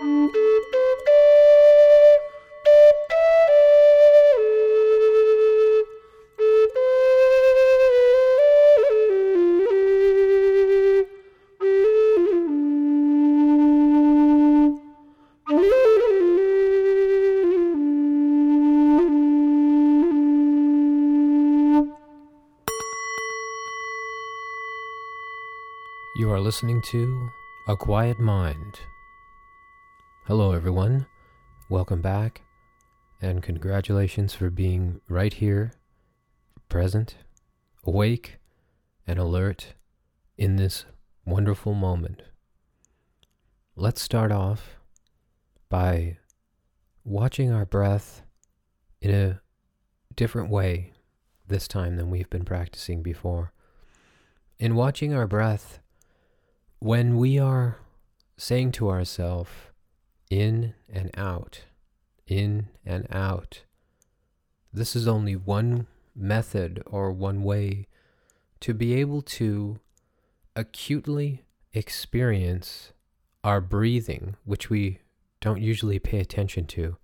You are listening to A Quiet Mind. Hello, everyone. Welcome back, and congratulations for being right here, present, awake, and alert in this wonderful moment. Let's start off by watching our breath in a different way this time than we've been practicing before. In watching our breath, when we are saying to ourselves, in and out, in and out, this is only one method or one way to be able to acutely experience our breathing, which we don't usually pay attention to,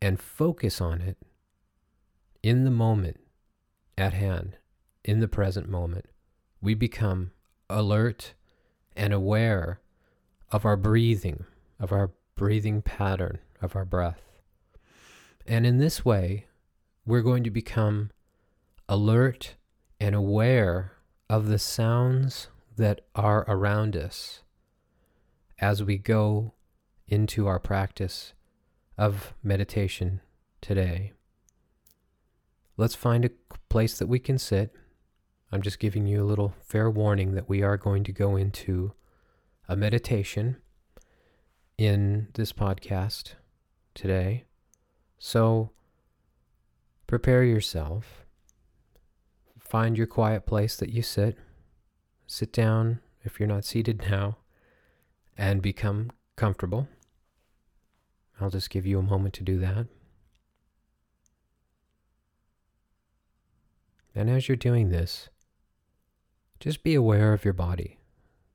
and focus on it in the moment at hand, in the present moment. We become alert and aware of our breathing, of our breathing pattern, of our breath. And in this way, we're going to become alert and aware of the sounds that are around us as we go into our practice of meditation today. Let's find a place that we can sit I'm just giving you a little fair warning that we are going to go into a meditation in this podcast today. So prepare yourself. Find your quiet place that you sit. Sit down if you're not seated now and become comfortable. I'll just give you a moment to do that. And as you're doing this, just be aware of your body.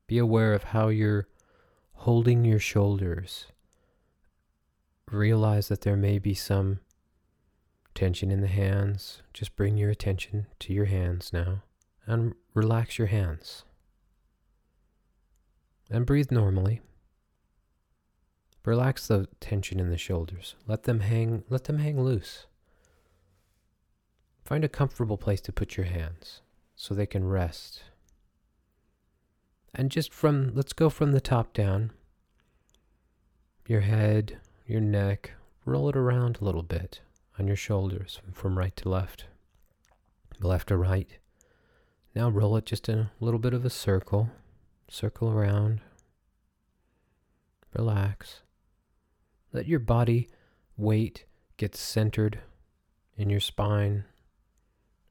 Be aware of how you're holding your shoulders. Realize that there may be some tension in the hands. Just bring your attention to your hands now and relax your hands. And breathe normally. Relax the tension in the shoulders. Let them hang let them hang loose. Find a comfortable place to put your hands so they can rest and just from, let's go from the top down. Your head, your neck, roll it around a little bit on your shoulders from right to left, left to right. Now roll it just a little bit of a circle, circle around. Relax. Let your body weight get centered in your spine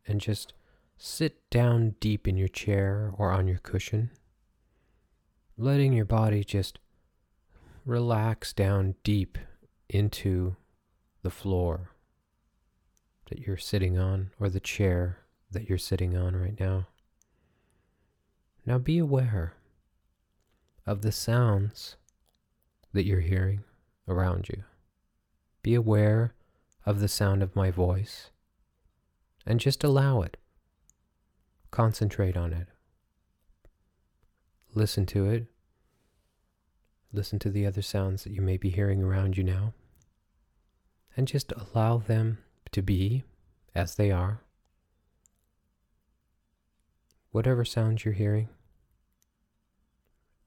and just sit down deep in your chair or on your cushion letting your body just relax down deep into the floor that you're sitting on or the chair that you're sitting on right now. Now be aware of the sounds that you're hearing around you. Be aware of the sound of my voice and just allow it. Concentrate on it listen to it. Listen to the other sounds that you may be hearing around you now. And just allow them to be as they are. Whatever sounds you're hearing,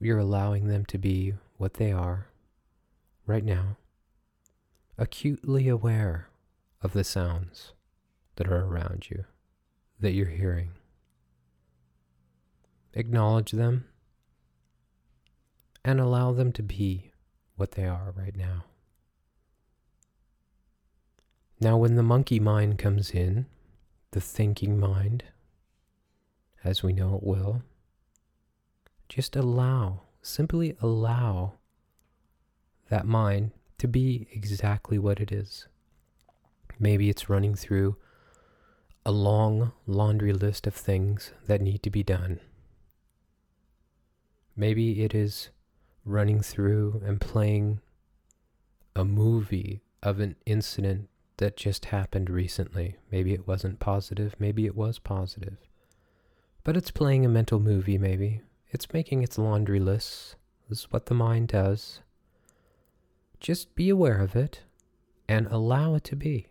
you're allowing them to be what they are right now, acutely aware of the sounds that are around you, that you're hearing. Acknowledge them and allow them to be what they are right now. Now, when the monkey mind comes in, the thinking mind, as we know it will, just allow, simply allow that mind to be exactly what it is. Maybe it's running through a long laundry list of things that need to be done. Maybe it is running through and playing a movie of an incident that just happened recently. Maybe it wasn't positive, maybe it was positive. But it's playing a mental movie, maybe. It's making its laundry lists. This is what the mind does. Just be aware of it and allow it to be.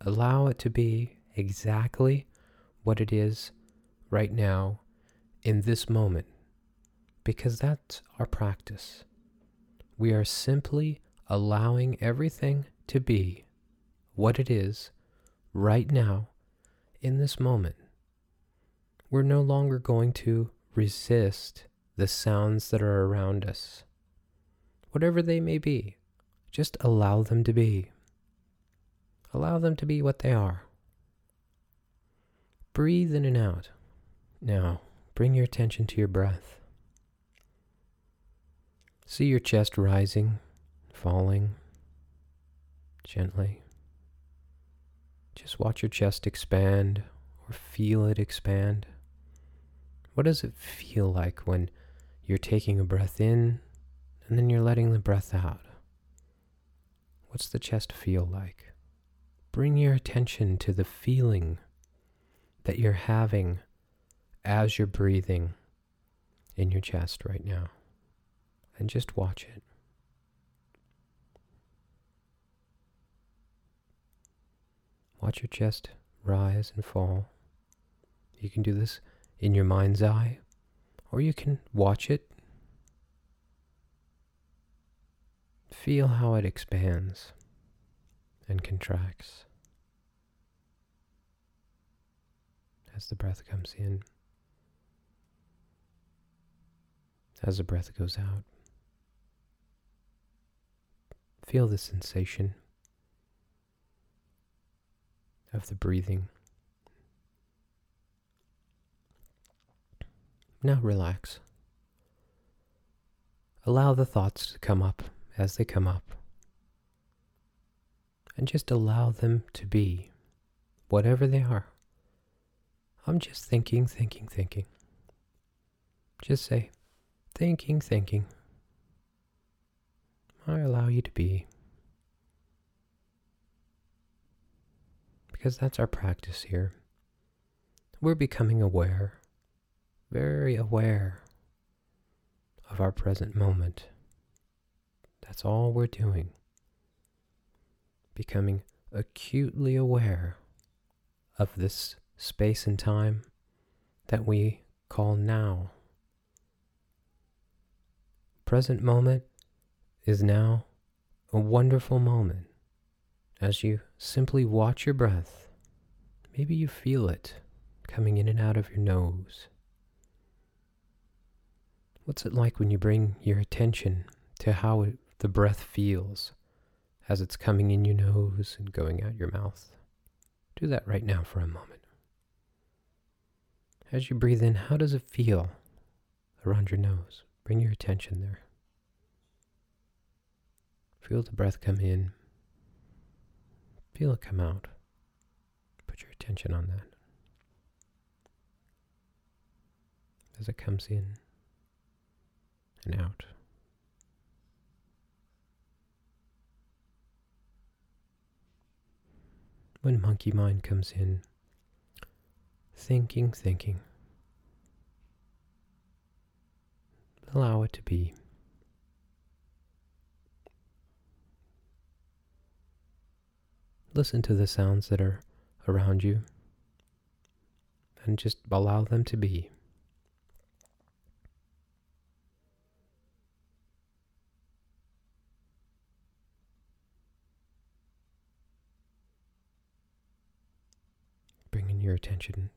Allow it to be exactly what it is right now in this moment because that's our practice. We are simply allowing everything to be what it is right now in this moment. We're no longer going to resist the sounds that are around us, whatever they may be. Just allow them to be. Allow them to be what they are. Breathe in and out. Now, bring your attention to your breath. See your chest rising, falling gently. Just watch your chest expand or feel it expand. What does it feel like when you're taking a breath in and then you're letting the breath out? What's the chest feel like? Bring your attention to the feeling that you're having as you're breathing in your chest right now and just watch it. Watch your chest rise and fall. You can do this in your mind's eye, or you can watch it. Feel how it expands and contracts as the breath comes in, as the breath goes out. Feel the sensation of the breathing. Now relax. Allow the thoughts to come up as they come up. And just allow them to be, whatever they are. I'm just thinking, thinking, thinking. Just say, thinking, thinking. I allow you to be. Because that's our practice here. We're becoming aware, very aware of our present moment. That's all we're doing. Becoming acutely aware of this space and time that we call now. Present moment is now a wonderful moment as you simply watch your breath. Maybe you feel it coming in and out of your nose. What's it like when you bring your attention to how it, the breath feels as it's coming in your nose and going out your mouth? Do that right now for a moment. As you breathe in, how does it feel around your nose? Bring your attention there. Feel the breath come in. Feel it come out. Put your attention on that. As it comes in and out. When monkey mind comes in, thinking, thinking, allow it to be. Listen to the sounds that are around you and just allow them to be. Bringing your attention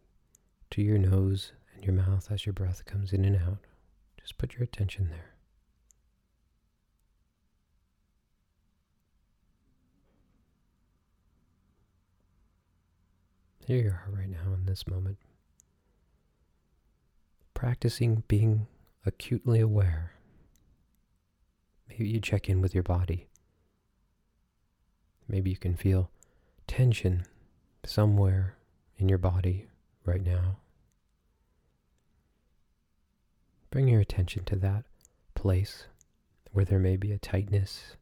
to your nose and your mouth as your breath comes in and out. Just put your attention there. Here you are right now in this moment. Practicing being acutely aware. Maybe you check in with your body. Maybe you can feel tension somewhere in your body right now. Bring your attention to that place where there may be a tightness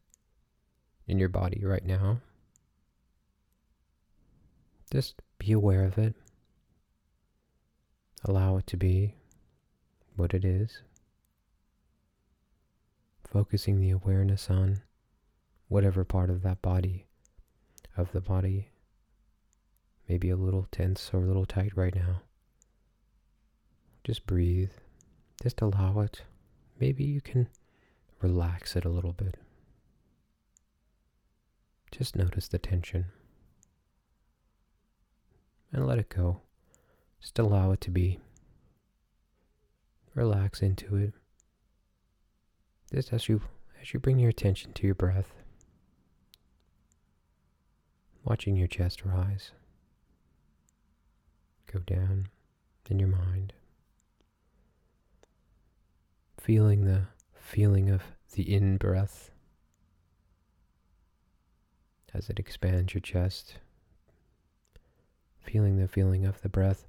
in your body right now. Just be aware of it. Allow it to be what it is. Focusing the awareness on whatever part of that body, of the body, may be a little tense or a little tight right now. Just breathe. Just allow it. Maybe you can relax it a little bit. Just notice the tension and let it go. Just allow it to be. Relax into it. Just as you as you bring your attention to your breath, watching your chest rise, go down in your mind, feeling the feeling of the in breath as it expands your chest feeling the feeling of the breath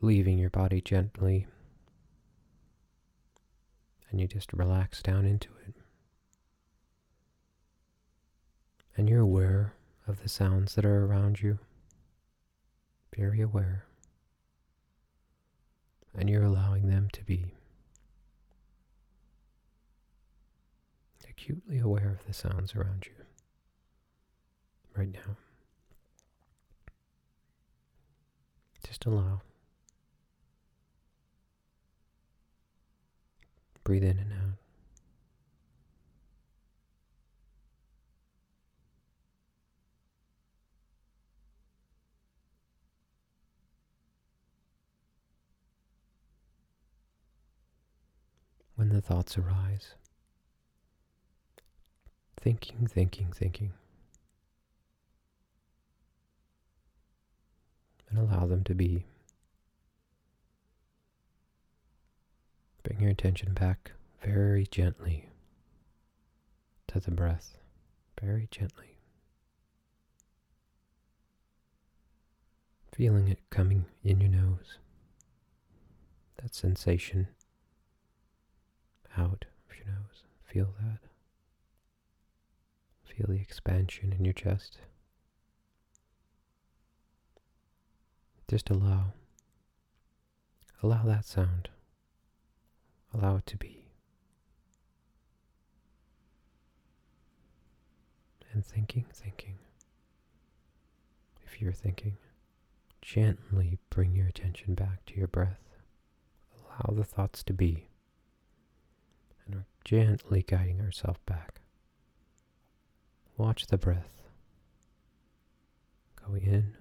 leaving your body gently. And you just relax down into it. And you're aware of the sounds that are around you. Very aware. And you're allowing them to be. Acutely aware of the sounds around you right now. Just allow. Breathe in and out. When the thoughts arise, thinking, thinking, thinking. And allow them to be. Bring your attention back very gently to the breath, very gently. Feeling it coming in your nose, that sensation out of your nose. Feel that. Feel the expansion in your chest. Just allow. Allow that sound. Allow it to be. And thinking, thinking. If you're thinking, gently bring your attention back to your breath. Allow the thoughts to be. And we're gently guiding ourselves back. Watch the breath. Go in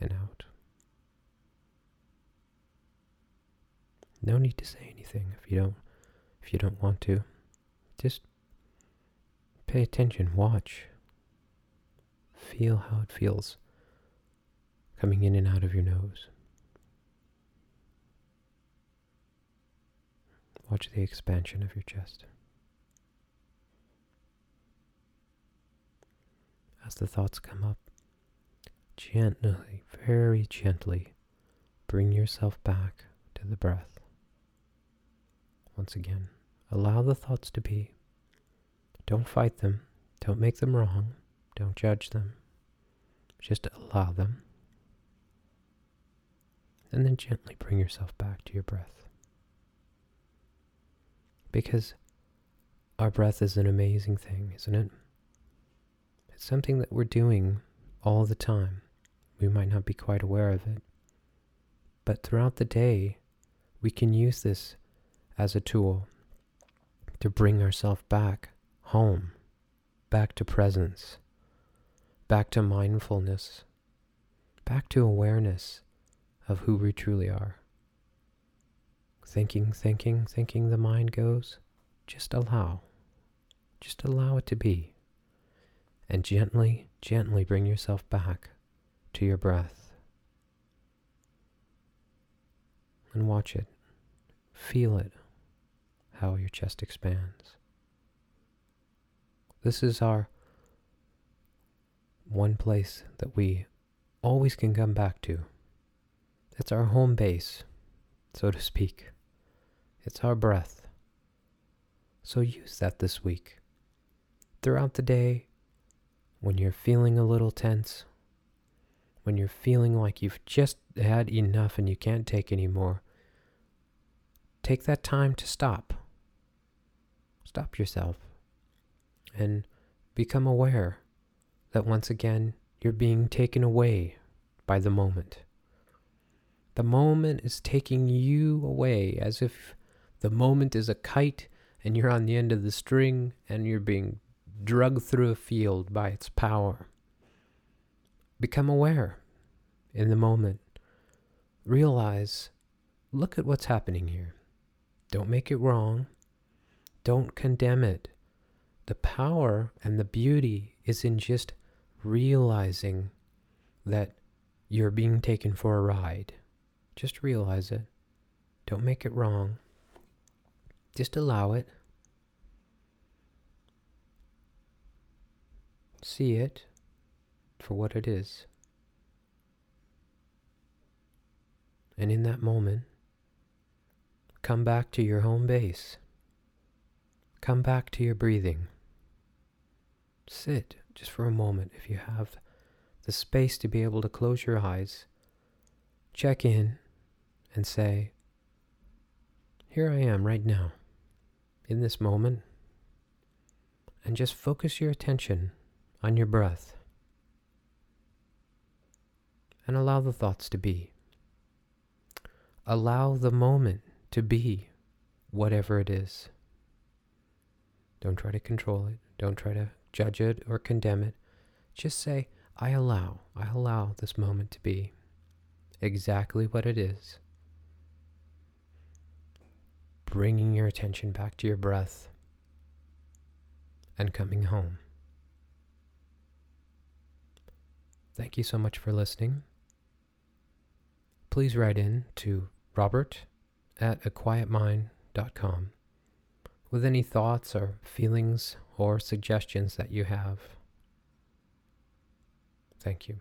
and out. No need to say anything if you don't if you don't want to. Just pay attention, watch. Feel how it feels coming in and out of your nose. Watch the expansion of your chest. As the thoughts come up, gently, very gently, bring yourself back to the breath. Once again, allow the thoughts to be. Don't fight them. Don't make them wrong. Don't judge them. Just allow them. And then gently bring yourself back to your breath. Because our breath is an amazing thing, isn't it? It's something that we're doing all the time. We might not be quite aware of it. But throughout the day, we can use this as a tool to bring ourselves back home, back to presence, back to mindfulness, back to awareness of who we truly are. Thinking, thinking, thinking the mind goes, just allow. Just allow it to be. And gently, gently bring yourself back to your breath. And watch it. Feel it, how your chest expands. This is our one place that we always can come back to. It's our home base, so to speak. It's our breath. So use that this week. Throughout the day, when you're feeling a little tense, when you're feeling like you've just had enough and you can't take anymore, take that time to stop. Stop yourself and become aware that once again you're being taken away by the moment. The moment is taking you away as if the moment is a kite and you're on the end of the string and you're being drugged through a field by its power. Become aware in the moment. Realize, look at what's happening here. Don't make it wrong. Don't condemn it. The power and the beauty is in just realizing that you're being taken for a ride. Just realize it. Don't make it wrong. Just allow it. See it for what it is. And in that moment, Come back to your home base. Come back to your breathing. Sit just for a moment if you have the space to be able to close your eyes. Check in and say, Here I am right now, in this moment. And just focus your attention on your breath. And allow the thoughts to be. Allow the moment to be whatever it is. Don't try to control it. Don't try to judge it or condemn it. Just say, I allow, I allow this moment to be exactly what it is. Bringing your attention back to your breath and coming home. Thank you so much for listening. Please write in to Robert at aquietmind.com with any thoughts or feelings or suggestions that you have. Thank you.